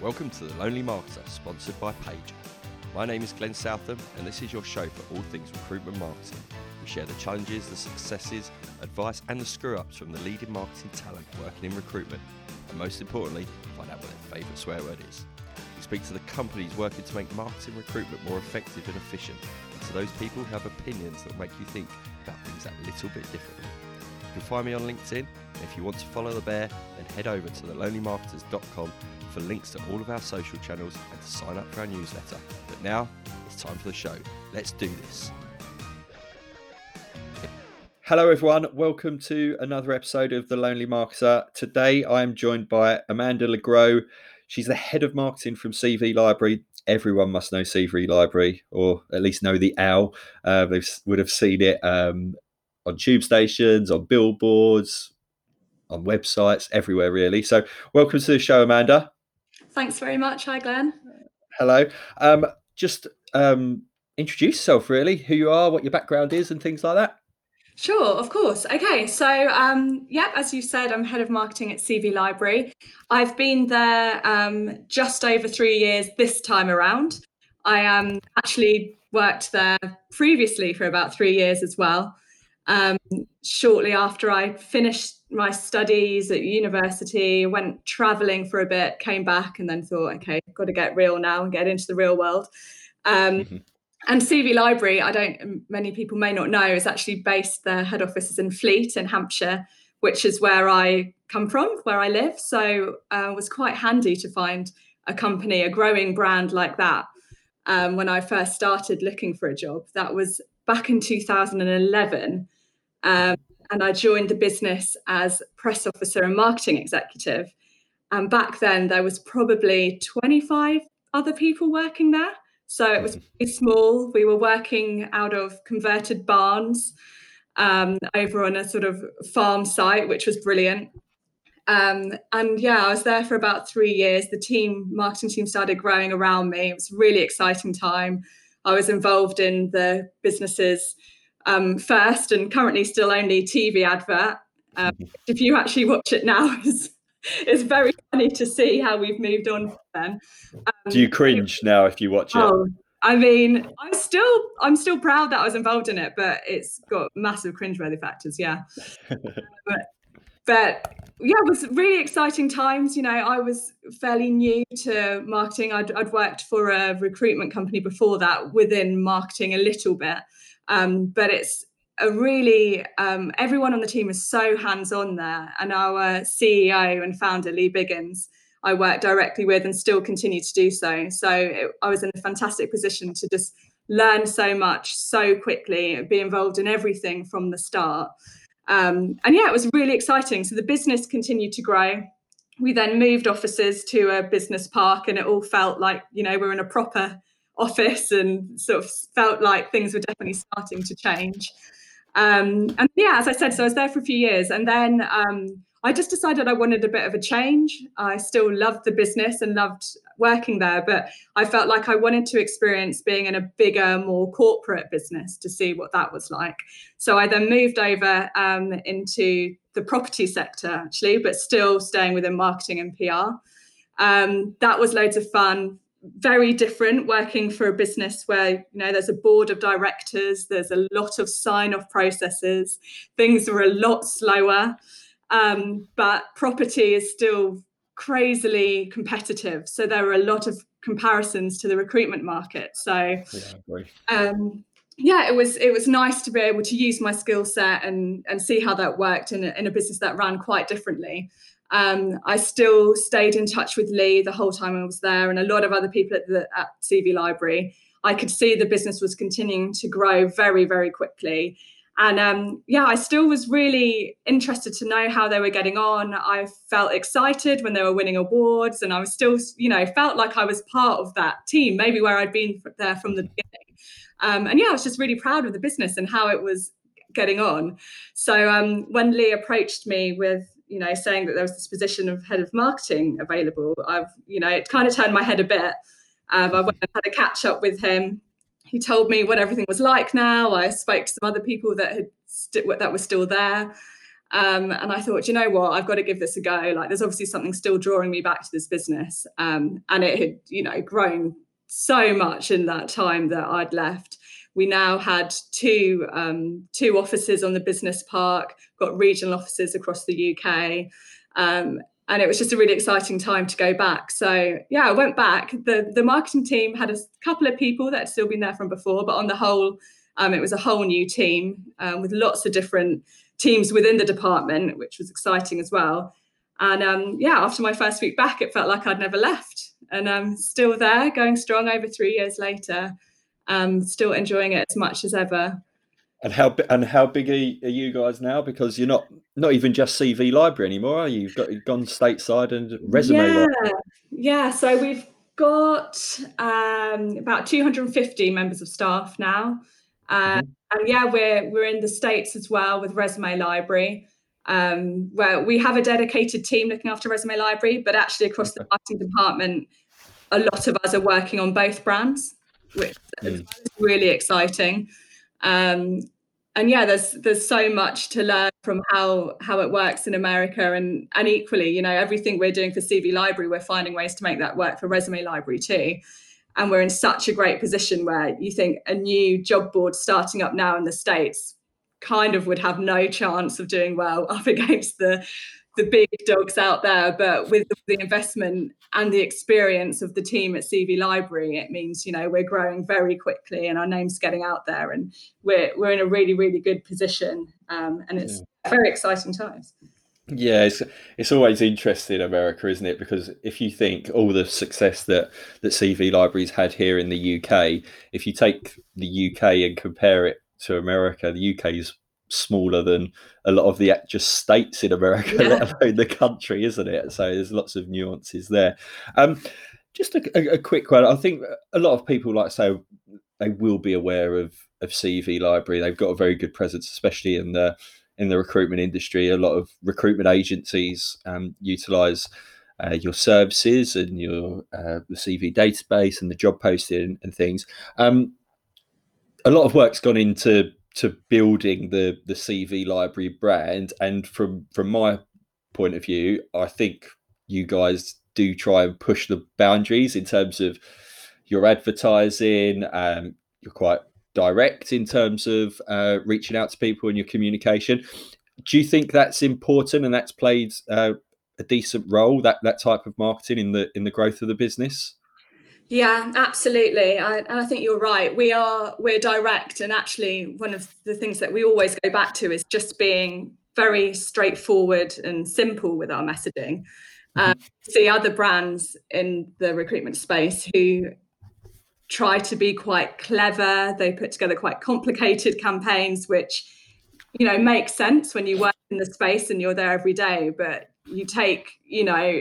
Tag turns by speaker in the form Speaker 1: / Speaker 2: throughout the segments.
Speaker 1: Welcome to The Lonely Marketer, sponsored by Paiger. My name is Glenn Southam, and this is your show for all things recruitment marketing. We share the challenges, the successes, advice, and the screw ups from the leading marketing talent working in recruitment, and most importantly, find out what their favourite swear word is. We speak to the companies working to make marketing recruitment more effective and efficient, and to those people who have opinions that make you think about things that little bit differently. You can find me on LinkedIn, and if you want to follow the bear, then head over to thelonelymarketers.com for links to all of our social channels and to sign up for our newsletter. But now it's time for the show. Let's do this. Hello, everyone. Welcome to another episode of The Lonely Marketer. Today I am joined by Amanda Le Gros. She's the head of marketing from CV Library. Everyone must know CV Library, or at least know the owl. Uh, they would have seen it um, on tube stations, on billboards, on websites, everywhere really. So, welcome to the show, Amanda.
Speaker 2: Thanks very much. Hi, Glenn.
Speaker 1: Hello. Um, just um, introduce yourself, really, who you are, what your background is, and things like that.
Speaker 2: Sure, of course. Okay, so um, yeah, as you said, I'm head of marketing at CV Library. I've been there um, just over three years this time around. I um, actually worked there previously for about three years as well. Um, shortly after I finished my studies at university, went traveling for a bit, came back, and then thought, okay, got to get real now and get into the real world. Um, mm-hmm. And CV Library, I don't, many people may not know, is actually based, their head office is in Fleet in Hampshire, which is where I come from, where I live. So uh, it was quite handy to find a company, a growing brand like that. Um, when I first started looking for a job, that was back in 2011. Um, and I joined the business as press officer and marketing executive. And back then, there was probably 25 other people working there. So it was pretty small. We were working out of converted barns um, over on a sort of farm site, which was brilliant. Um, and yeah, I was there for about three years. The team, marketing team, started growing around me. It was a really exciting time. I was involved in the business's um, first and currently still only TV advert. Um, if you actually watch it now, it's, it's very funny to see how we've moved on from then.
Speaker 1: Um, Do you cringe now if you watch it? Oh,
Speaker 2: I mean, I'm still I'm still proud that I was involved in it, but it's got massive cringeworthy factors. Yeah, but, but yeah, it was really exciting times. You know, I was fairly new to marketing. I'd, I'd worked for a recruitment company before that within marketing a little bit. Um, but it's a really um, everyone on the team is so hands-on there, and our CEO and founder Lee Biggins, I work directly with and still continue to do so. So it, I was in a fantastic position to just learn so much so quickly, be involved in everything from the start. Um, and yeah, it was really exciting. So the business continued to grow. We then moved offices to a business park, and it all felt like you know we're in a proper office and sort of felt like things were definitely starting to change. Um, and yeah, as I said, so I was there for a few years, and then um, I just decided I wanted a bit of a change. I still loved the business and loved working there, but I felt like I wanted to experience being in a bigger, more corporate business to see what that was like. So I then moved over um, into the property sector, actually, but still staying within marketing and PR. Um, that was loads of fun very different working for a business where you know there's a board of directors there's a lot of sign off processes things are a lot slower um, but property is still crazily competitive. So there are a lot of comparisons to the recruitment market. So yeah, um, yeah it was it was nice to be able to use my skill set and and see how that worked in a, in a business that ran quite differently um, I still stayed in touch with Lee the whole time I was there, and a lot of other people at the at CV Library. I could see the business was continuing to grow very, very quickly. And um, yeah, I still was really interested to know how they were getting on. I felt excited when they were winning awards, and I was still, you know, felt like I was part of that team, maybe where I'd been there from the beginning. Um, and yeah, I was just really proud of the business and how it was getting on. So um, when Lee approached me with you know, saying that there was this position of head of marketing available, I've, you know, it kind of turned my head a bit. Um, I went and had a catch up with him. He told me what everything was like now. I spoke to some other people that had st- that were still there, Um, and I thought, you know what, I've got to give this a go. Like, there's obviously something still drawing me back to this business. Um, and it had, you know, grown so much in that time that I'd left. We now had two um, two offices on the business park, got regional offices across the UK. Um, and it was just a really exciting time to go back. So yeah, I went back. the The marketing team had a couple of people that had still been there from before, but on the whole, um, it was a whole new team um, with lots of different teams within the department, which was exciting as well. And um, yeah, after my first week back, it felt like I'd never left, and I'm still there, going strong over three years later. Um, still enjoying it as much as ever.
Speaker 3: And how and how big are, you guys now? Because you're not not even just CV Library anymore, are you? You've got you've gone stateside and resume.
Speaker 2: Yeah,
Speaker 3: library.
Speaker 2: yeah. So we've got um, about 250 members of staff now, uh, mm-hmm. and yeah, we're we're in the states as well with Resume Library, um, where we have a dedicated team looking after Resume Library, but actually across the marketing department, a lot of us are working on both brands, which mm. is really exciting. Um, and yeah, there's there's so much to learn from how how it works in America, and and equally, you know, everything we're doing for CV Library, we're finding ways to make that work for Resume Library too. And we're in such a great position where you think a new job board starting up now in the states kind of would have no chance of doing well up against the the big dogs out there, but with the investment and the experience of the team at CV Library, it means you know we're growing very quickly and our name's getting out there, and we're we're in a really really good position, um, and it's yeah. very exciting times.
Speaker 3: Yeah, it's it's always interesting America, isn't it? Because if you think all the success that that CV Libraries had here in the UK, if you take the UK and compare it to America, the UK is smaller than a lot of the just states in America, yeah. let alone the country, isn't it? So there's lots of nuances there. Um, just a, a, quick one. I think a lot of people, like say, they will be aware of of CV Library. They've got a very good presence, especially in the in the recruitment industry. A lot of recruitment agencies um, utilize. Uh, your services and your uh, the CV database and the job posting and, and things. Um, a lot of work's gone into to building the the CV library brand. And from from my point of view, I think you guys do try and push the boundaries in terms of your advertising. Um, you're quite direct in terms of uh, reaching out to people and your communication. Do you think that's important and that's played uh, a decent role that that type of marketing in the in the growth of the business?
Speaker 2: Yeah, absolutely. I, and I think you're right. We are we're direct, and actually, one of the things that we always go back to is just being very straightforward and simple with our messaging. Mm-hmm. Um, see other brands in the recruitment space who try to be quite clever. They put together quite complicated campaigns, which you know make sense when you work in the space and you're there every day. But you take you know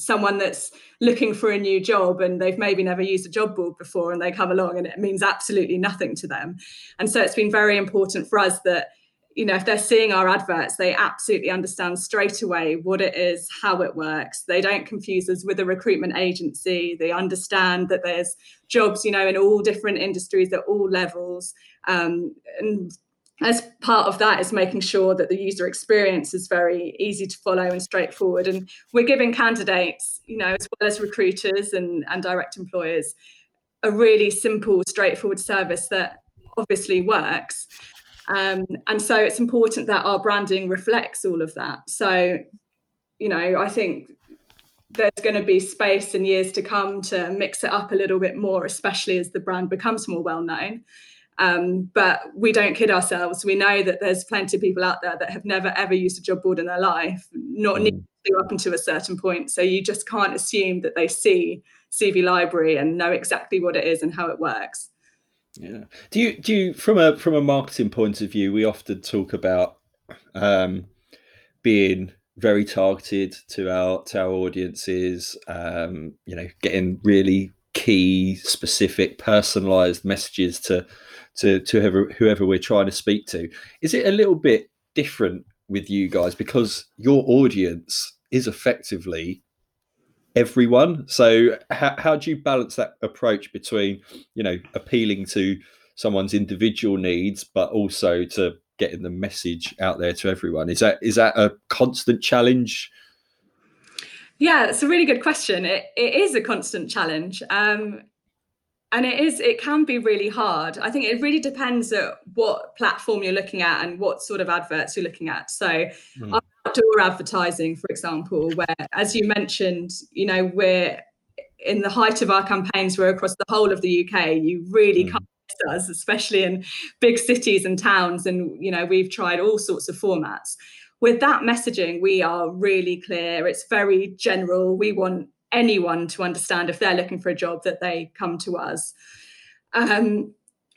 Speaker 2: someone that's looking for a new job and they've maybe never used a job board before and they come along and it means absolutely nothing to them. And so it's been very important for us that you know if they're seeing our adverts they absolutely understand straight away what it is how it works. They don't confuse us with a recruitment agency. They understand that there's jobs you know in all different industries at all levels. Um, and as part of that is making sure that the user experience is very easy to follow and straightforward. And we're giving candidates you know as well as recruiters and, and direct employers a really simple straightforward service that obviously works. Um, and so it's important that our branding reflects all of that. So you know i think there's going to be space in years to come to mix it up a little bit more especially as the brand becomes more well known um, but we don't kid ourselves. We know that there's plenty of people out there that have never ever used a job board in their life, not mm. need to up until a certain point. So you just can't assume that they see CV Library and know exactly what it is and how it works.
Speaker 3: Yeah. Do you do you from a from a marketing point of view? We often talk about um, being very targeted to our to our audiences. Um, you know, getting really key, specific, personalized messages to to to whoever, whoever we're trying to speak to. Is it a little bit different with you guys because your audience is effectively everyone? So how how do you balance that approach between you know appealing to someone's individual needs, but also to getting the message out there to everyone. Is that is that a constant challenge?
Speaker 2: Yeah, it's a really good question. It it is a constant challenge. Um, and it is it can be really hard. I think it really depends at what platform you're looking at and what sort of adverts you're looking at. So mm. outdoor advertising for example where as you mentioned you know we're in the height of our campaigns we're across the whole of the uk you really mm. can't miss us especially in big cities and towns. And you know we've tried all sorts of formats. With that messaging we are really clear. It's very general. We want anyone to understand if they're looking for a job that they come to us. Um,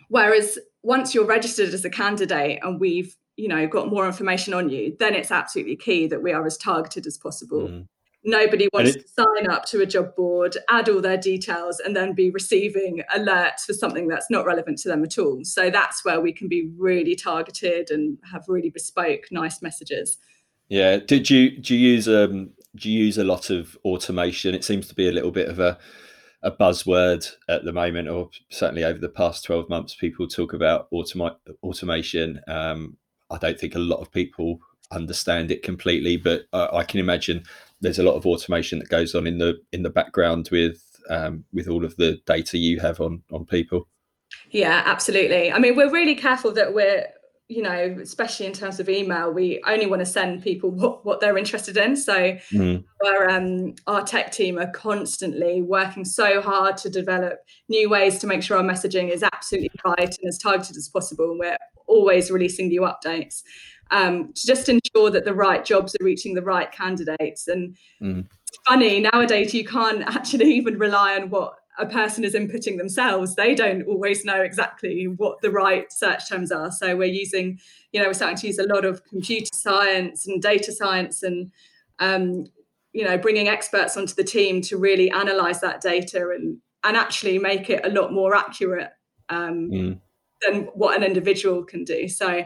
Speaker 2: whereas once you're registered as a candidate and we've you know got more information on you, then it's absolutely key that we are as targeted as possible. Mm. Nobody wants it, to sign up to a job board, add all their details, and then be receiving alerts for something that's not relevant to them at all. So that's where we can be really targeted and have really bespoke, nice messages.
Speaker 3: Yeah. Did you do you use um do you use a lot of automation? It seems to be a little bit of a a buzzword at the moment, or certainly over the past 12 months, people talk about automa- automation. Um, I don't think a lot of people understand it completely, but I can imagine there's a lot of automation that goes on in the in the background with um, with all of the data you have on on people.
Speaker 2: Yeah, absolutely. I mean, we're really careful that we're you know, especially in terms of email, we only want to send people what, what they're interested in. So mm. our, um, our tech team are constantly working so hard to develop new ways to make sure our messaging is absolutely right and as targeted as possible. And we're always releasing new updates um, to just ensure that the right jobs are reaching the right candidates. And mm. funny, nowadays you can't actually even rely on what a person is inputting themselves, they don't always know exactly what the right search terms are. So we're using, you know, we're starting to use a lot of computer science and data science and, um, you know, bringing experts onto the team to really analyze that data and and actually make it a lot more accurate um, mm. than what an individual can do. So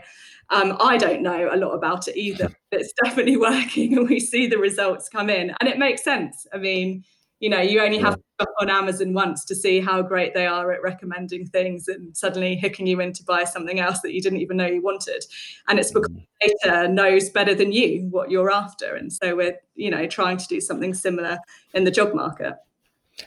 Speaker 2: um, I don't know a lot about it either. But it's definitely working, and we see the results come in, and it makes sense. I mean you know you only have to shop on amazon once to see how great they are at recommending things and suddenly hooking you in to buy something else that you didn't even know you wanted and it's because mm. data knows better than you what you're after and so we're you know trying to do something similar in the job market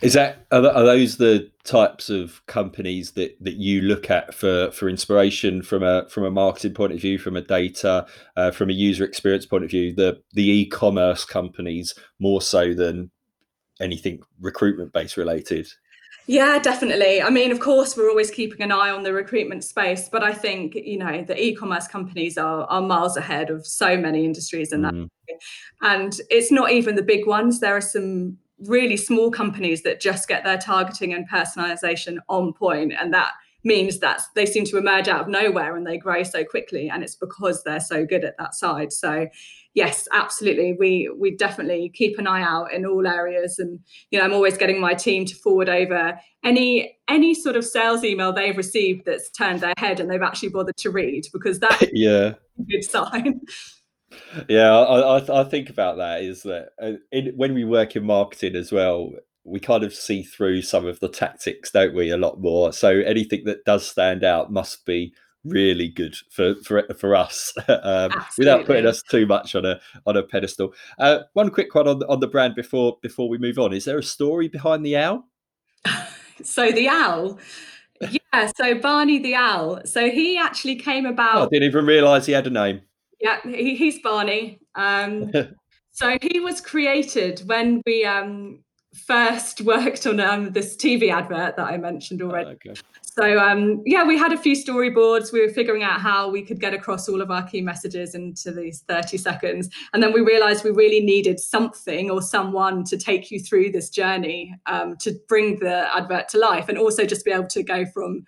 Speaker 3: is that are, those the types of companies that that you look at for for inspiration from a from a marketing point of view, from a data, uh, from a user experience point of view? The the e-commerce companies more so than anything recruitment based related?
Speaker 2: Yeah, definitely. I mean, of course, we're always keeping an eye on the recruitment space, but I think you know the e-commerce companies are are miles ahead of so many industries in that. Mm. And it's not even the big ones. There are some really small companies that just get their targeting and personalization on point, and that means that they seem to emerge out of nowhere and they grow so quickly and it's because they're so good at that side. So yes absolutely. We we definitely keep an eye out in all areas and you know i'm always getting my team to forward over any any sort of sales email they've received that's turned their head and they've actually bothered to read because that
Speaker 3: yeah.
Speaker 2: good sign.
Speaker 3: Yeah I, I, I think about that is that uh, in, when we work in marketing as well we kind of see through some of the tactics, don't we? A lot more. So anything that does stand out must be really good for for for us um, without putting us too much on a on a pedestal. Uh, one quick one on the, on the brand before before we move on. Is there a story behind the owl?
Speaker 2: so the owl. Yeah, so Barney the owl. So he actually came about. Oh,
Speaker 3: I didn't even realise he had a name.
Speaker 2: Yeah, he, he's Barney. Um, so he was created when we um, first worked on um, this TV advert that I mentioned already. Oh, okay. So um, yeah, we had a few storyboards. We were figuring out how we could get across all of our key messages into these 30 seconds, and then we realised we really needed something or someone to take you through this journey um, to bring the advert to life, and also just be able to go from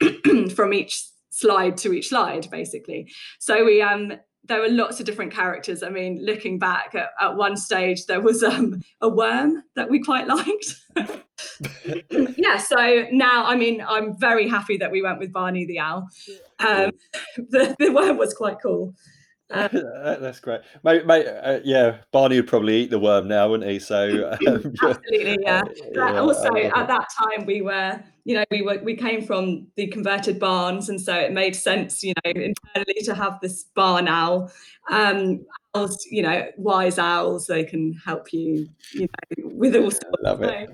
Speaker 2: from each slide to each slide, basically. So we um, there were lots of different characters. I mean, looking back at, at one stage, there was um, a worm that we quite liked. yeah, so now, I mean, I'm very happy that we went with Barney the owl. Um, the, the worm was quite cool.
Speaker 3: Um, That's great, mate. mate uh, yeah, Barney would probably eat the worm now, wouldn't he? So
Speaker 2: um, absolutely, yeah. yeah also, at that time, we were, you know, we were we came from the converted barns, and so it made sense, you know, internally to have this barn owl. Um, owls, you know, wise owls, they can help you, you know, with all sorts.
Speaker 3: Love it.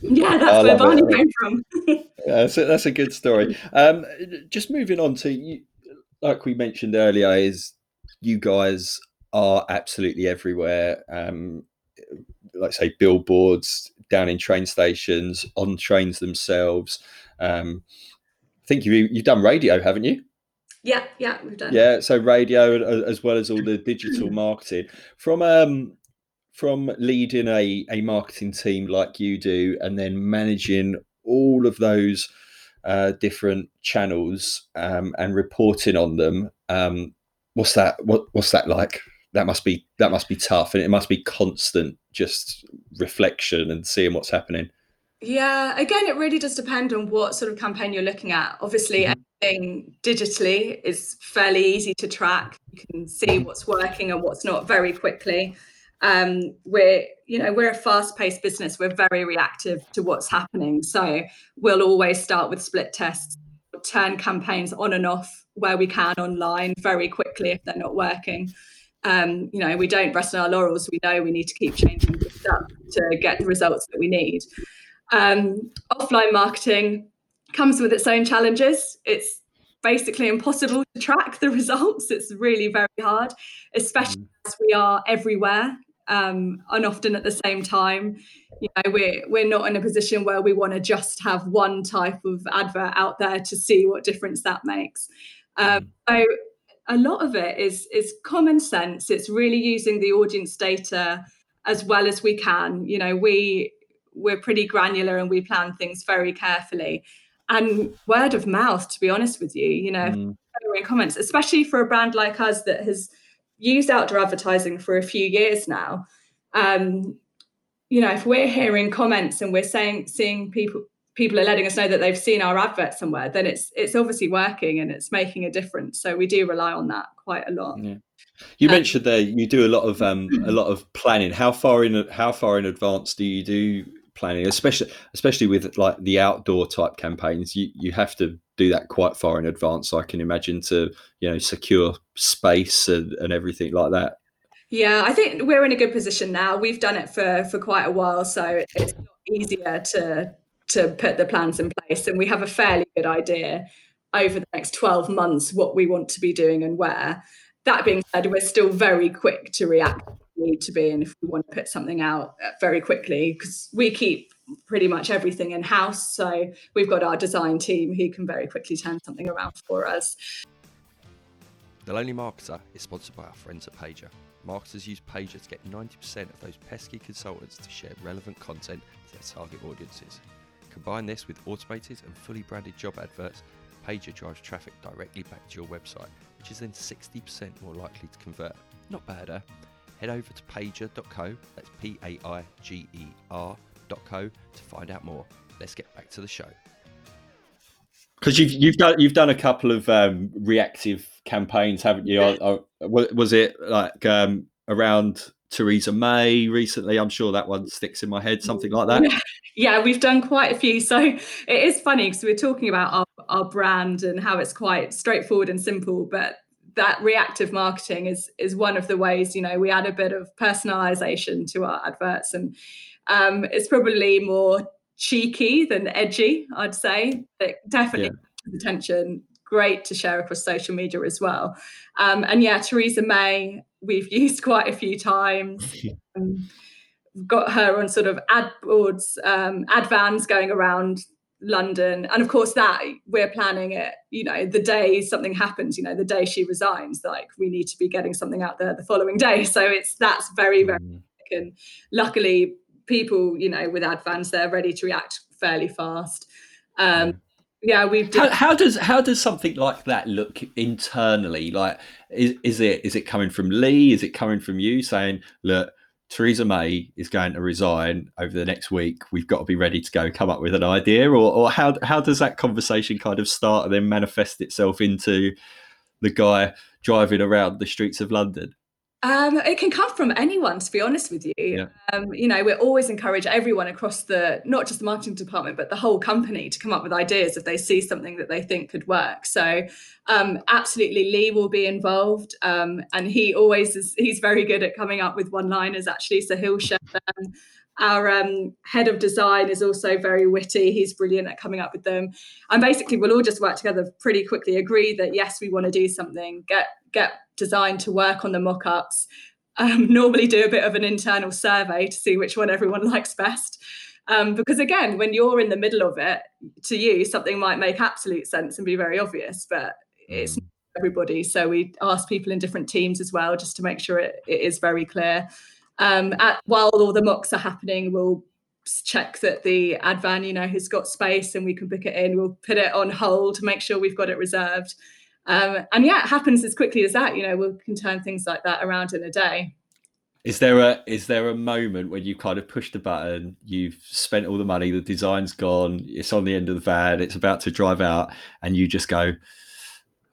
Speaker 2: yeah, that's where Barney it. came from.
Speaker 3: yeah, that's a, that's a good story. Um, just moving on to you, like we mentioned earlier, is you guys are absolutely everywhere. Um, like say billboards down in train stations, on trains themselves. Um, I think you you've done radio, haven't you?
Speaker 2: Yeah, yeah, we've done.
Speaker 3: Yeah, so radio as well as all the digital marketing from um from leading a a marketing team like you do, and then managing all of those uh, different channels um, and reporting on them. Um, what's that what what's that like? That must be that must be tough and it must be constant just reflection and seeing what's happening.
Speaker 2: Yeah again it really does depend on what sort of campaign you're looking at. Obviously mm-hmm. anything digitally is fairly easy to track. You can see what's working and what's not very quickly. Um, we're you know we're a fast-paced business. We're very reactive to what's happening. So we'll always start with split tests turn campaigns on and off where we can online very quickly if they're not working. Um, you know, we don't rest on our laurels. We know we need to keep changing stuff to get the results that we need. Um, offline marketing comes with its own challenges. It's basically impossible to track the results. It's really very hard, especially mm. as we are everywhere um, and often at the same time. You know, we're we're not in a position where we want to just have one type of advert out there to see what difference that makes. Um, mm. so a lot of it is is common sense. It's really using the audience data as well as we can. You know, we we're pretty granular and we plan things very carefully. And word of mouth, to be honest with you, you know, mm. comments, especially for a brand like us that has used outdoor advertising for a few years now. Um, you know, if we're hearing comments and we're saying seeing people people are letting us know that they've seen our advert somewhere, then it's it's obviously working and it's making a difference. So we do rely on that quite a lot.
Speaker 3: Yeah. You um, mentioned there you do a lot of um, a lot of planning. How far in how far in advance do you do planning, especially especially with like the outdoor type campaigns? You you have to do that quite far in advance. I can imagine to you know secure space and, and everything like that.
Speaker 2: Yeah, I think we're in a good position now. We've done it for for quite a while, so it's easier to to put the plans in place, and we have a fairly good idea over the next 12 months what we want to be doing and where. That being said, we're still very quick to react need to be and if we want to put something out uh, very quickly because we keep pretty much everything in house so we've got our design team who can very quickly turn something around for us.
Speaker 1: The lonely marketer is sponsored by our friends at Paiger. Marketers use Paiger to get 90% of those pesky consultants to share relevant content to their target audiences. Combine this with automated and fully branded job adverts Paiger drives traffic directly back to your website which is then 60% more likely to convert. Not bad eh? Head over to paiger.co, that's P A I G E R.co, to find out more. Let's get back to the show.
Speaker 3: Because you've you've done you've done a couple of um, reactive campaigns, haven't you? I, I, was it like um, around Theresa May recently? I'm sure that one sticks in my head, something like that.
Speaker 2: Yeah, we've done quite a few. So it is funny because we're talking about our, our brand and how it's quite straightforward and simple, but that reactive marketing is is one of the ways you know we add a bit of personalization to our adverts. And um, it's probably more cheeky than edgy i'd say but definitely yeah. attention. Great to share across social media as well. Um, and yeah theresa may we've used quite a few times. Um, got her on sort of ad boards um, ad vans going around London. And of course, that we're planning it, you know, the day something happens, you know, the day she resigns, like we need to be getting something out there the following day. So it's that's very, very mm. and luckily people, you know, with ad vans, they're ready to react fairly fast. Um, yeah, we've
Speaker 3: how, how, does how does something like that look internally? Like, is, is it is it coming from Lee? Is it coming from you saying, look, Theresa May is going to resign over the next week. We've got to be ready to go come up with an idea, or, or how how does that conversation kind of start and then manifest itself into the guy driving around the streets of London?
Speaker 2: Um, it can come from anyone, to be honest with you.
Speaker 3: Yeah.
Speaker 2: Um, you know, we always encourage everyone across the not just the marketing department, but the whole company to come up with ideas if they see something that they think could work. So, um, absolutely, Lee will be involved, um, and he always is. He's very good at coming up with one-liners, actually. So he'll share them. Our um, head of design is also very witty. He's brilliant at coming up with them. And basically, we'll all just work together pretty quickly, agree that yes, we want to do something, get get design to work on the mock-ups. Um, normally, do a bit of an internal survey to see which one everyone likes best. Um, because again, when you're in the middle of it, to you something might make absolute sense and be very obvious, but it's mm. everybody. So we ask people in different teams as well, just to make sure it, it is very clear. Um, at, while all the mocks are happening, we'll check that the advan you know, has got space and we can book it in. We'll put it on hold to make sure we've got it reserved. Um, and yeah, it happens as quickly as that. You know, we can turn things like that around in a day.
Speaker 3: Is there a is there a moment when you kind of push the button, you've spent all the money, the design's gone, it's on the end of the van, it's about to drive out, and you just go,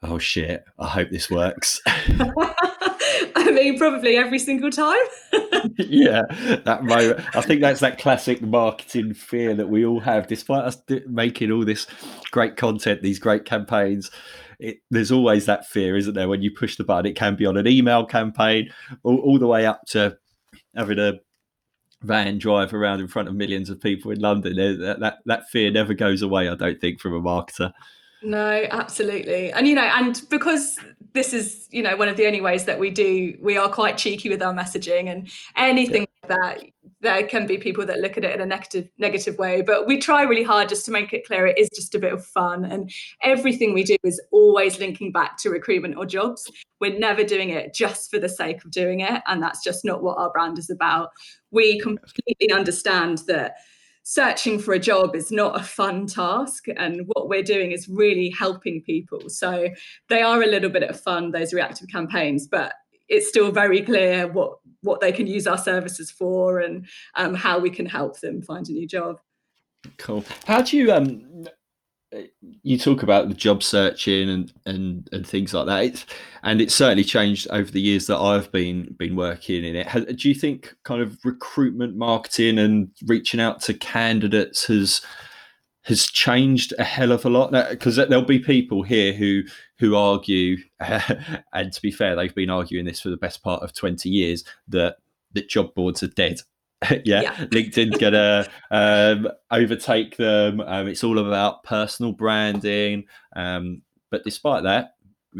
Speaker 3: "Oh shit! I hope this works."
Speaker 2: I mean, probably every single time.
Speaker 3: yeah, that moment. I think that's that classic marketing fear that we all have, despite us making all this great content, these great campaigns. It, there's always that fear, isn't there? When you push the button, it can be on an email campaign, all, all the way up to having a van drive around in front of millions of people in London. That, that that fear never goes away. I don't think from a marketer.
Speaker 2: No, absolutely. And you know, and because this is, you know, one of the only ways that we do, we are quite cheeky with our messaging and anything yeah. like that. There can be people that look at it in a negative negative way, but we try really hard just to make it clear it is just a bit of fun. And everything we do is always linking back to recruitment or jobs. We're never doing it just for the sake of doing it. And that's just not what our brand is about. We completely understand that searching for a job is not a fun task and what we're doing is really helping people so they are a little bit of fun those reactive campaigns but it's still very clear what what they can use our services for and um, how we can help them find a new job.
Speaker 3: Cool. How do you um you talk about the job searching and and and things like that. It's, and it's certainly changed over the years that I've been been working in it. Has, do you think kind of recruitment marketing and reaching out to candidates has has changed a hell of a lot because there'll be people here who who argue and to be fair they've been arguing this for the best part of 20 years that that job boards are dead yeah. yeah. LinkedIn's gonna um, overtake them. Um, it's all about personal branding. Um, but despite that,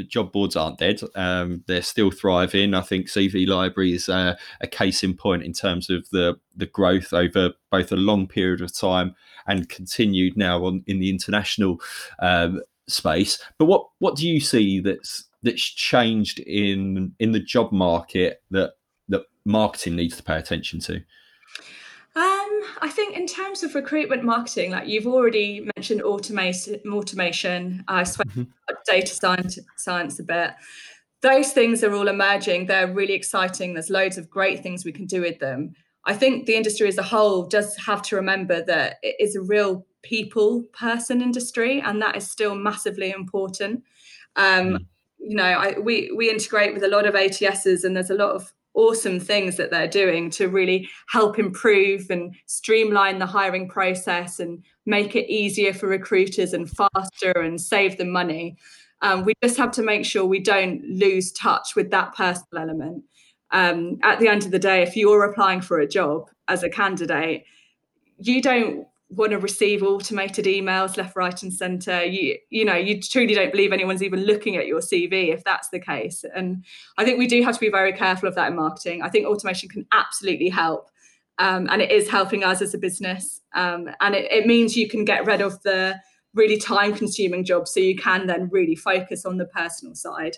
Speaker 3: job boards aren't dead. Um, they're still thriving. I think CV Library is uh, a case in point in terms of the the growth over both a long period of time and continued now on in the international um, space. But what what do you see that's that's changed in in the job market that that marketing needs to pay attention to?
Speaker 2: Um, I think in terms of recruitment marketing, like you've already mentioned automation, automation. I spoke mm-hmm. data science, science a bit. Those things are all emerging. They're really exciting. There's loads of great things we can do with them. I think the industry as a whole does have to remember that it is a real people person industry, and that is still massively important. Um, mm. You know, I, we we integrate with a lot of ATSs, and there's a lot of awesome things that they're doing to really help improve and streamline the hiring process and make it easier for recruiters and faster and save them money. Um, we just have to make sure we don't lose touch with that personal element. Um, at the end of the day, if you're applying for a job as a candidate, you don't want to receive automated emails left right and center. You you know you truly don't believe anyone's even looking at your cv if that's the case. And i think we do have to be very careful of that in marketing. I think automation can absolutely help um, and it is helping us as a business. Um, and it, it means you can get rid of the really time consuming jobs so you can then really focus on the personal side.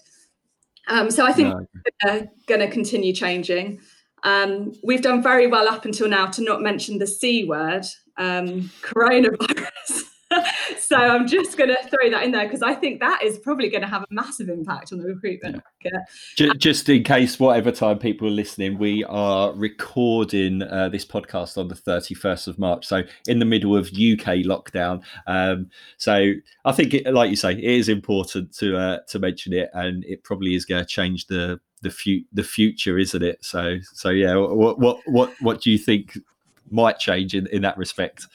Speaker 2: Um, so i think no. we're going to continue changing. Um, we've done very well up until now to not mention the C word, um, coronavirus. so I'm just going to throw that in there because I think that is probably going to have a massive impact on the recruitment
Speaker 3: yeah. market. Just in case, whatever time people are listening, we are recording uh, this podcast on the 31st of March, so in the middle of UK lockdown. Um, so I think, it, like you say, it is important to uh, to mention it, and it probably is going to change the the, fu- the future, isn't it? So so yeah, what what what what do you think might change in, in that respect?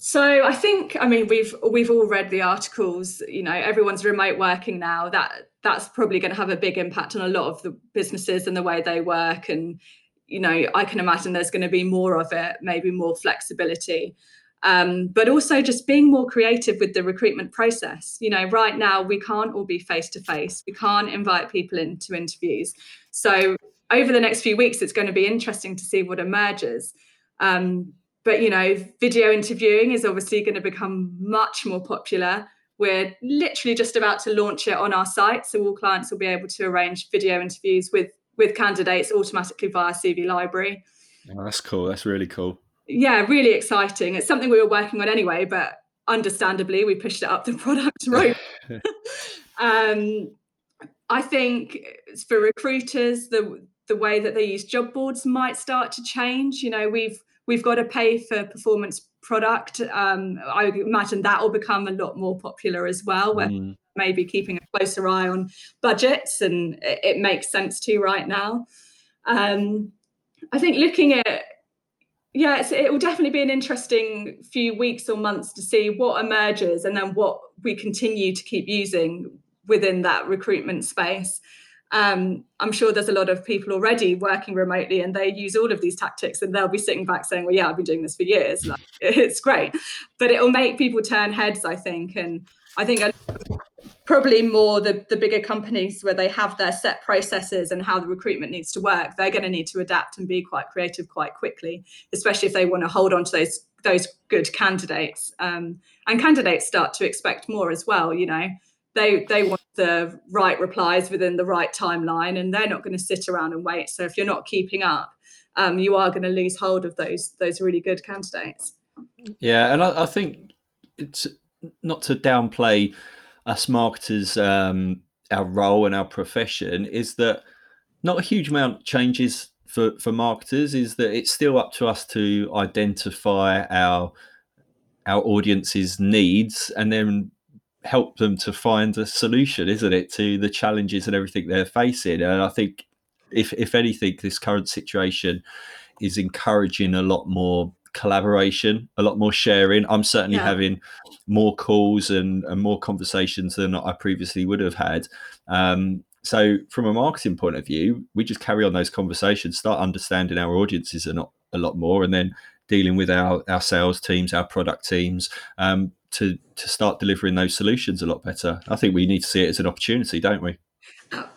Speaker 2: So I think, I mean, we've we've all read the articles. You know, everyone's remote working now. That that's probably going to have a big impact on a lot of the businesses and the way they work. And you know, I can imagine there's going to be more of it, maybe more flexibility, um, but also just being more creative with the recruitment process. You know, right now we can't all be face to face. We can't invite people into interviews. So over the next few weeks, it's going to be interesting to see what emerges. Um, but you know video interviewing is obviously going to become much more popular. We're literally just about to launch it on our site so all clients will be able to arrange video interviews with with candidates automatically via cv library.
Speaker 3: Oh, that's cool. That's really cool.
Speaker 2: Yeah really exciting. It's something we were working on anyway but understandably we pushed it up the product road. Um, i think for recruiters the the way that they use job boards might start to change. You know we've we've got to pay for performance product. Um, I imagine that will become a lot more popular as well, where mm. maybe keeping a closer eye on budgets, and it, it makes sense to right now. Um, I think looking at yeah, it will definitely be an interesting few weeks or months to see what emerges and then what we continue to keep using within that recruitment space um, I'm sure there's a lot of people already working remotely and they use all of these tactics and they'll be sitting back saying, well, yeah, I've been doing this for years. Like, it's great. But it'll make people turn heads, I think. And I think probably more the, the bigger companies where they have their set processes and how the recruitment needs to work, they're going to need to adapt and be quite creative quite quickly, especially if they want to hold on to those those good candidates. Um, and candidates start to expect more as well, you know they they want the right replies within the right timeline and they're not going to sit around and wait. So if you're not keeping up um, you are going to lose hold of those those really good candidates.
Speaker 3: Yeah and i, I think it's not to downplay us marketers um, our role and our profession is that not a huge amount changes for for marketers is that it's still up to us to identify our our audience's needs and then help them to find a solution, isn't it, to the challenges and everything they're facing? And I think, if if anything, this current situation is encouraging a lot more collaboration, a lot more sharing. I'm certainly yeah. having more calls and, and more conversations than I previously would have had. Um, so, from a marketing point of view, we just carry on those conversations, start understanding our audiences a lot, a lot more, and then dealing with our, our sales teams, our product teams, um, to to start delivering those solutions a lot better. I think we need to see it as an opportunity, don't we?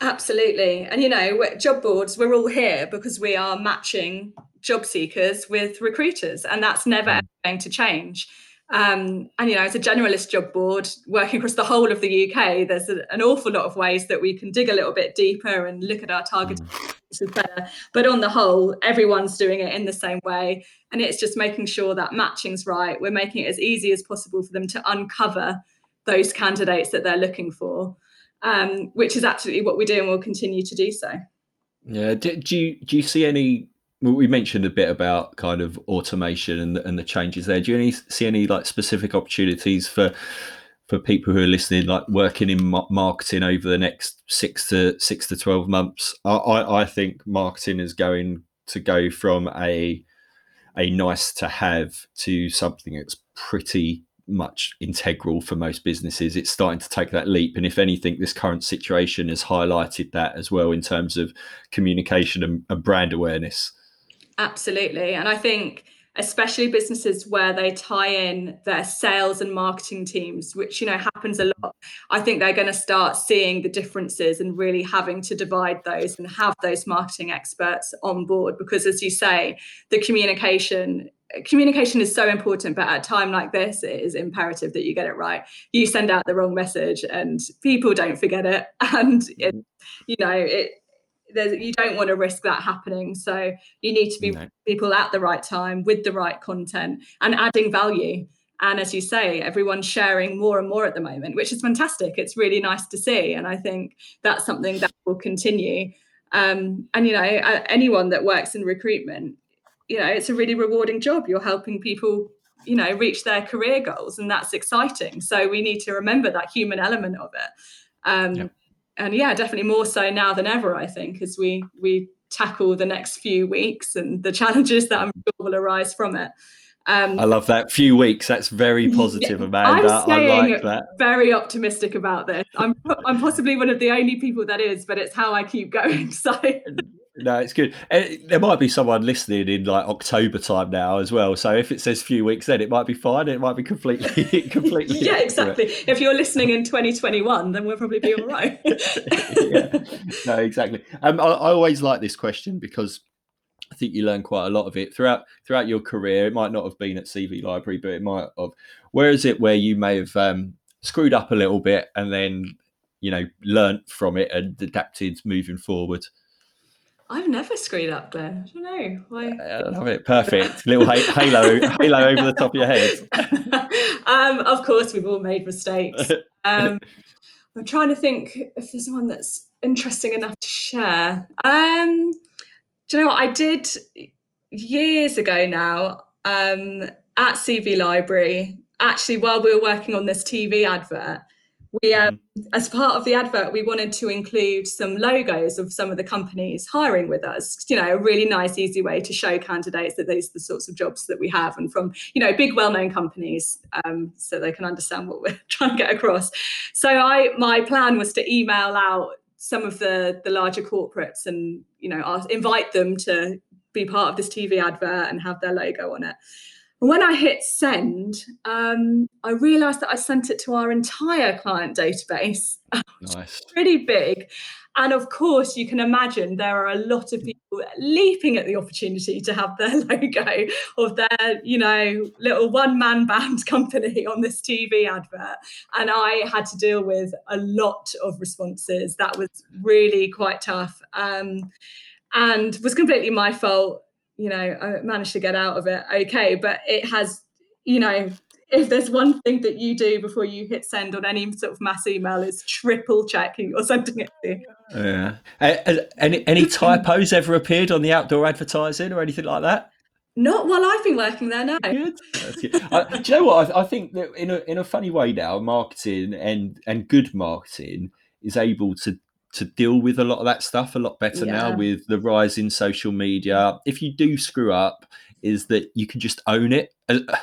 Speaker 2: Absolutely. And you know, job boards, we're all here because we are matching job seekers with recruiters, and that's never mm. going to change. Um, and you know, as a generalist job board working across the whole of the UK, there's a, an awful lot of ways that we can dig a little bit deeper and look at our target mm. better. But on the whole, everyone's doing it in the same way, and it's just making sure that matching's right. We're making it as easy as possible for them to uncover those candidates that they're looking for, um, which is absolutely what we do, and we'll continue to do so.
Speaker 3: Yeah. Do, do you do you see any we mentioned a bit about kind of automation and, and the changes there. Do you any, see any like specific opportunities for for people who are listening, like working in marketing over the next six to six to twelve months? I, I think marketing is going to go from a a nice to have to something that's pretty much integral for most businesses. It's starting to take that leap. And if anything, this current situation has highlighted that as well in terms of communication and, and brand awareness.
Speaker 2: Absolutely. And I think especially businesses where they tie in their sales and marketing teams which you know happens a lot i think they're going to start seeing the differences and really having to divide those and have those marketing experts on board because as you say the communication communication is so important but at a time like this it is imperative that you get it right you send out the wrong message and people don't forget it and it, mm-hmm. you know it you don't want to risk that happening. So you need to be no. people at the right time with the right content and adding value. And as you say, everyone's sharing more and more at the moment, which is fantastic. It's really nice to see. And I think that's something that will continue. Um, and, you know, anyone that works in recruitment, you know, it's a really rewarding job. You're helping people, you know, reach their career goals, and that's exciting. So we need to remember that human element of it. Um, yep. And yeah, definitely more so now than ever, I think, as we we tackle the next few weeks and the challenges that I'm sure will arise from it.
Speaker 3: Um, I love that few weeks. That's very positive, yeah, Amanda. i like that.
Speaker 2: Very optimistic about this. I'm I'm possibly one of the only people that is, but it's how I keep going. So
Speaker 3: no, it's good. Eh, there might be someone listening in like October time now as well. So if it says few weeks, then it might be fine. It might be completely, completely.
Speaker 2: yeah, exactly. If you're listening in 2021, then we'll probably be all right. yeah.
Speaker 3: No, exactly. Um, I, I always like this question because I think you learn quite a lot of it throughout throughout your career. It might not have been at CV Library, but it might have. Where is it where you may have um, screwed up a little bit and then you know learnt from it and adapted moving forward?
Speaker 2: I've never screwed up, Glenn. I don't know why.
Speaker 3: I love it. Perfect. Little halo, halo over the top of your head.
Speaker 2: um, of course, we've all made mistakes. Um, I'm trying to think if there's one that's interesting enough to share. Um, do you know what I did years ago now um, at CV Library? Actually, while we were working on this TV advert, we um, as part of the advert we wanted to include some logos of some of the companies hiring with us you know a really nice easy way to show candidates that these are the sorts of jobs that we have and from you know big well-known companies um, so they can understand what we're trying to get across. So i my plan was to email out some of the the larger corporates and you know ask, invite them to be part of this tv advert and have their logo on it when I hit send, um, I realized that I sent it to our entire client database.
Speaker 3: Nice.
Speaker 2: pretty big. And of course, you can imagine there are a lot of people leaping at the opportunity to have their logo of their, you know, little one man band company on this TV advert. And I had to deal with a lot of responses. That was really quite tough um, and was completely my fault you know, I managed to get out of it okay. But it has, you know, if there's one thing that you do before you hit send on any sort of mass email is triple check who you're sending it to.
Speaker 3: Yeah. Any any typos ever appeared on the outdoor advertising or anything like that?
Speaker 2: Not while I've been working there. No.
Speaker 3: Good. good. I, do you know what? I, I, think that in a in a funny way now, marketing and and good marketing is able to to deal with a lot of that stuff a lot better yeah. now with the rise in social media. If you do screw up, is that you can just own it.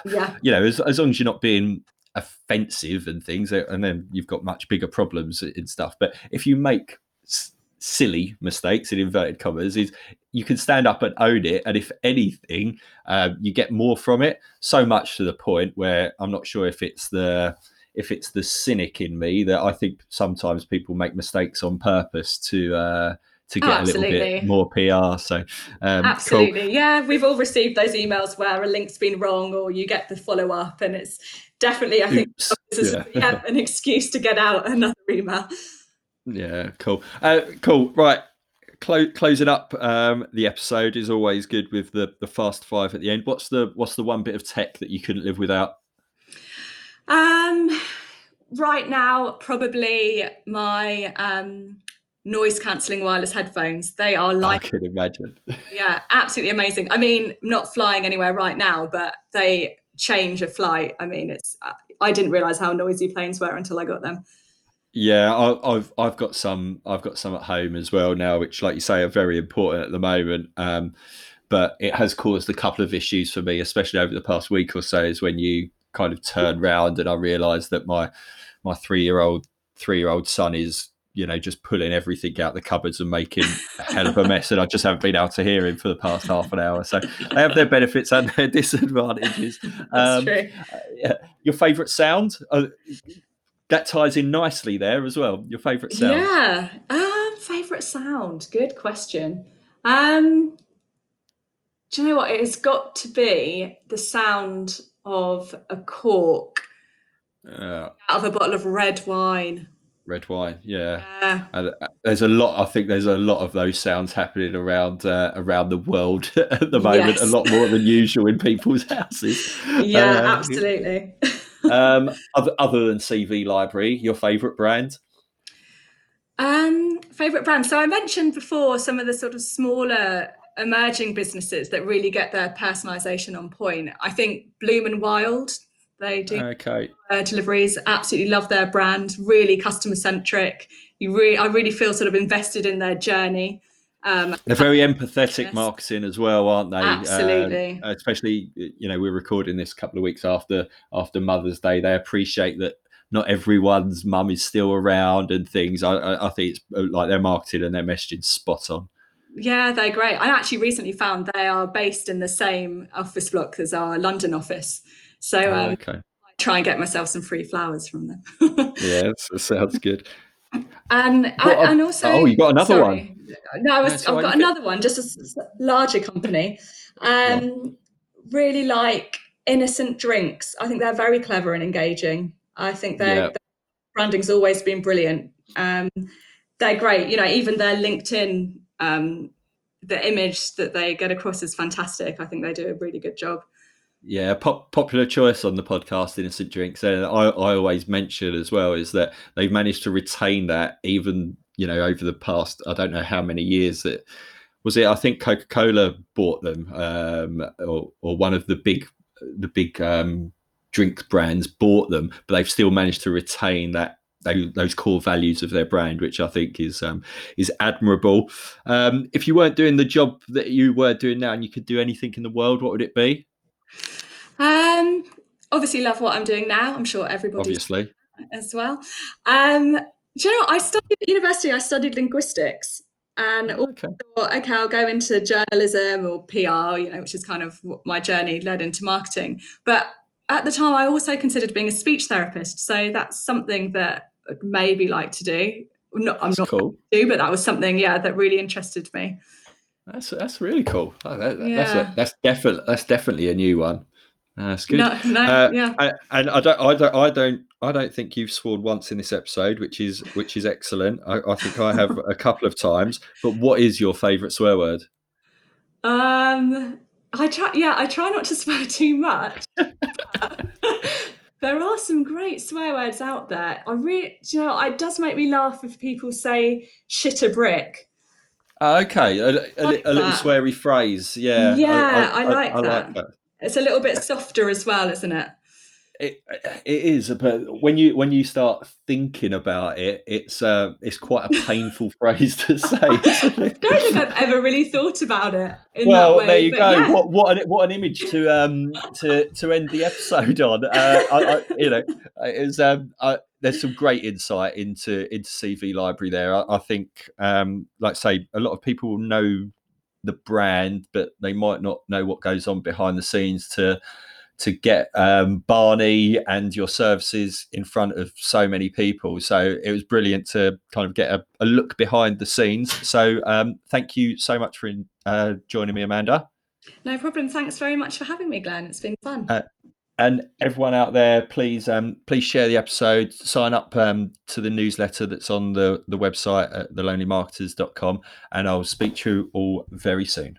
Speaker 2: Yeah.
Speaker 3: You know, as, as long as you're not being offensive and things, uh, and then you've got much bigger problems and stuff. But if you make s- silly mistakes in inverted commas, is you can stand up and own it, and if anything, uh, you get more from it. So much to the point where I'm not sure if it's the if it's the cynic in me that I think sometimes people make mistakes on purpose to uh, to get oh, a little bit more PR. So
Speaker 2: um, absolutely, cool. yeah, we've all received those emails where a link's been wrong, or you get the follow up, and it's definitely I think this is yeah. an excuse to get out another email.
Speaker 3: Yeah, cool, uh, cool, right. Clo- closing up um, the episode is always good with the the fast five at the end. What's the what's the one bit of tech that you couldn't live without?
Speaker 2: Um, right now, probably my um, noise cancelling wireless headphones. They are like
Speaker 3: I can imagine.
Speaker 2: Yeah, absolutely amazing. I mean, not flying anywhere right now, but they change a flight. I mean, it's I didn't realize how noisy planes were until I got them.
Speaker 3: Yeah, I, have I've got some I've got some at home as well now, which, like you say, are very important at the moment. Um, but it has caused a couple of issues for me, especially over the past week or so. Is when you kind of turned round and I realised that my my three year old three year old son is you know just pulling everything out the cupboards and making a hell of a mess and i just haven't been able to hear him for the past half an hour. So they have their benefits and their disadvantages.
Speaker 2: Um, true.
Speaker 3: Uh, your favorite sound? Uh, that ties in nicely there as well. Your favorite sound?
Speaker 2: Yeah um favorite sound. Good question. Um do you know what? It's got to be the sound of a cork uh, out of a bottle of red wine.
Speaker 3: red wine. Yeah,
Speaker 2: Yeah.
Speaker 3: and uh, there's a lot. I think there's a lot of those sounds happening around uh, around the world at the moment.
Speaker 2: Yes.
Speaker 3: A lot more than usual in people's houses.
Speaker 2: Yeah,
Speaker 3: Uh,
Speaker 2: absolutely.
Speaker 3: um, other, other than CV Library, your favourite brand?
Speaker 2: Um, favorite brand. So I mentioned before some of the sort of smaller emerging businesses that really get their personalization on point. I think Bloom and Wild, they do
Speaker 3: Okay,
Speaker 2: uh, deliveries. Absolutely love their brand. Really customer centric. You really, I really feel sort of invested in their journey. Um,
Speaker 3: they're very empathetic
Speaker 2: Yes.
Speaker 3: marketing as well, aren't they? Uh,
Speaker 2: Absolutely.
Speaker 3: especially, you know, we're recording this a couple of weeks after after Mother's Day. They appreciate that not everyone's mum is still around and things. I, I, I think it's uh, like their marketing and their messaging spot on.
Speaker 2: Yeah, they're great. I actually recently found they are based in the same office block as our London office. So um,
Speaker 3: okay,
Speaker 2: I try and get myself some free flowers from them.
Speaker 3: yeah, that sounds good.
Speaker 2: And
Speaker 3: What a-
Speaker 2: and also
Speaker 3: oh, you got another
Speaker 2: sorry. No, I was,
Speaker 3: no
Speaker 2: I've
Speaker 3: right,
Speaker 2: got another one, just a larger company. Um, really like innocent drinks. I think they're very clever and engaging. I think their
Speaker 3: Yeah.
Speaker 2: their branding's always been brilliant. Um, they're great. You know, even their LinkedIn, um, the image that they get across is fantastic. I think they do a really good job.
Speaker 3: Yeah, pop, popular choice on the podcast, Innocent Drinks. And I, I always mention as well is that they've managed to retain that even, you know, over the past, I don't know how many years that was it. I think Coca Cola bought them, um, or, or one of the big, the big um, drink brands bought them, but they've still managed to retain that. Those, those core values of their brand, which I think is um, is admirable. Um, if you weren't doing the job that you were doing now, and you could do anything in the world, what would it be?
Speaker 2: Um, obviously, love what I'm doing now. I'm sure everybody
Speaker 3: Obviously,
Speaker 2: as well. Um, do you know, I studied at university, I studied linguistics and
Speaker 3: okay.
Speaker 2: thought, okay, I'll go into journalism or PR, you know, which is kind of what my journey led into marketing. But at the time, I also considered being a speech therapist. So that's something that I'd maybe like to do. Not, I'm
Speaker 3: That's
Speaker 2: not
Speaker 3: cool.
Speaker 2: do, but that was something, yeah, that really interested me.
Speaker 3: That's that's really cool. Oh, that, that-
Speaker 2: Yeah.
Speaker 3: That's a, that's definitely that's definitely a new one. That's good.
Speaker 2: No, no,
Speaker 3: Uh,
Speaker 2: yeah.
Speaker 3: I- and I don't, I don't, I don't, I don't think you've sworn once in this episode, which is which is excellent. I, I think I have a couple of times. But what is your favourite swear word?
Speaker 2: Um, I try, yeah, I try not to swear too much. There are some great swear words out there. I really, you know, it does make me laugh if people say "shit a brick."
Speaker 3: Ah, okay, a, a,
Speaker 2: Like
Speaker 3: a little sweary phrase. Yeah,
Speaker 2: Yeah, I like
Speaker 3: I
Speaker 2: that.
Speaker 3: like that.
Speaker 2: It's a little bit softer as well, isn't it?
Speaker 3: It, it is, but when you when you start thinking about it, it's uh, it's quite a painful phrase to say.
Speaker 2: i don't think i've ever really thought about it in
Speaker 3: well,
Speaker 2: that way.
Speaker 3: there you
Speaker 2: but
Speaker 3: go.
Speaker 2: yeah.
Speaker 3: What what an, what an image to um to to end the episode on. Uh, I, I, you know, it was, um, I, there's some great insight into into CV Library there. I, I think, um, like I say, a lot of people know the brand, but they might not know what goes on behind the scenes to to get um, Barney and your services in front of so many people. So it was brilliant to kind of get a, a look behind the scenes. So um, thank you so much for uh, joining me, Amanda.
Speaker 2: No problem. Thanks very much for having me, Glenn. It's been fun.
Speaker 3: Uh, And everyone out there, please um, please share the episode. Sign up um, to the newsletter that's on the, the website at thelonelymarketers.com. And I'll speak to you all very soon.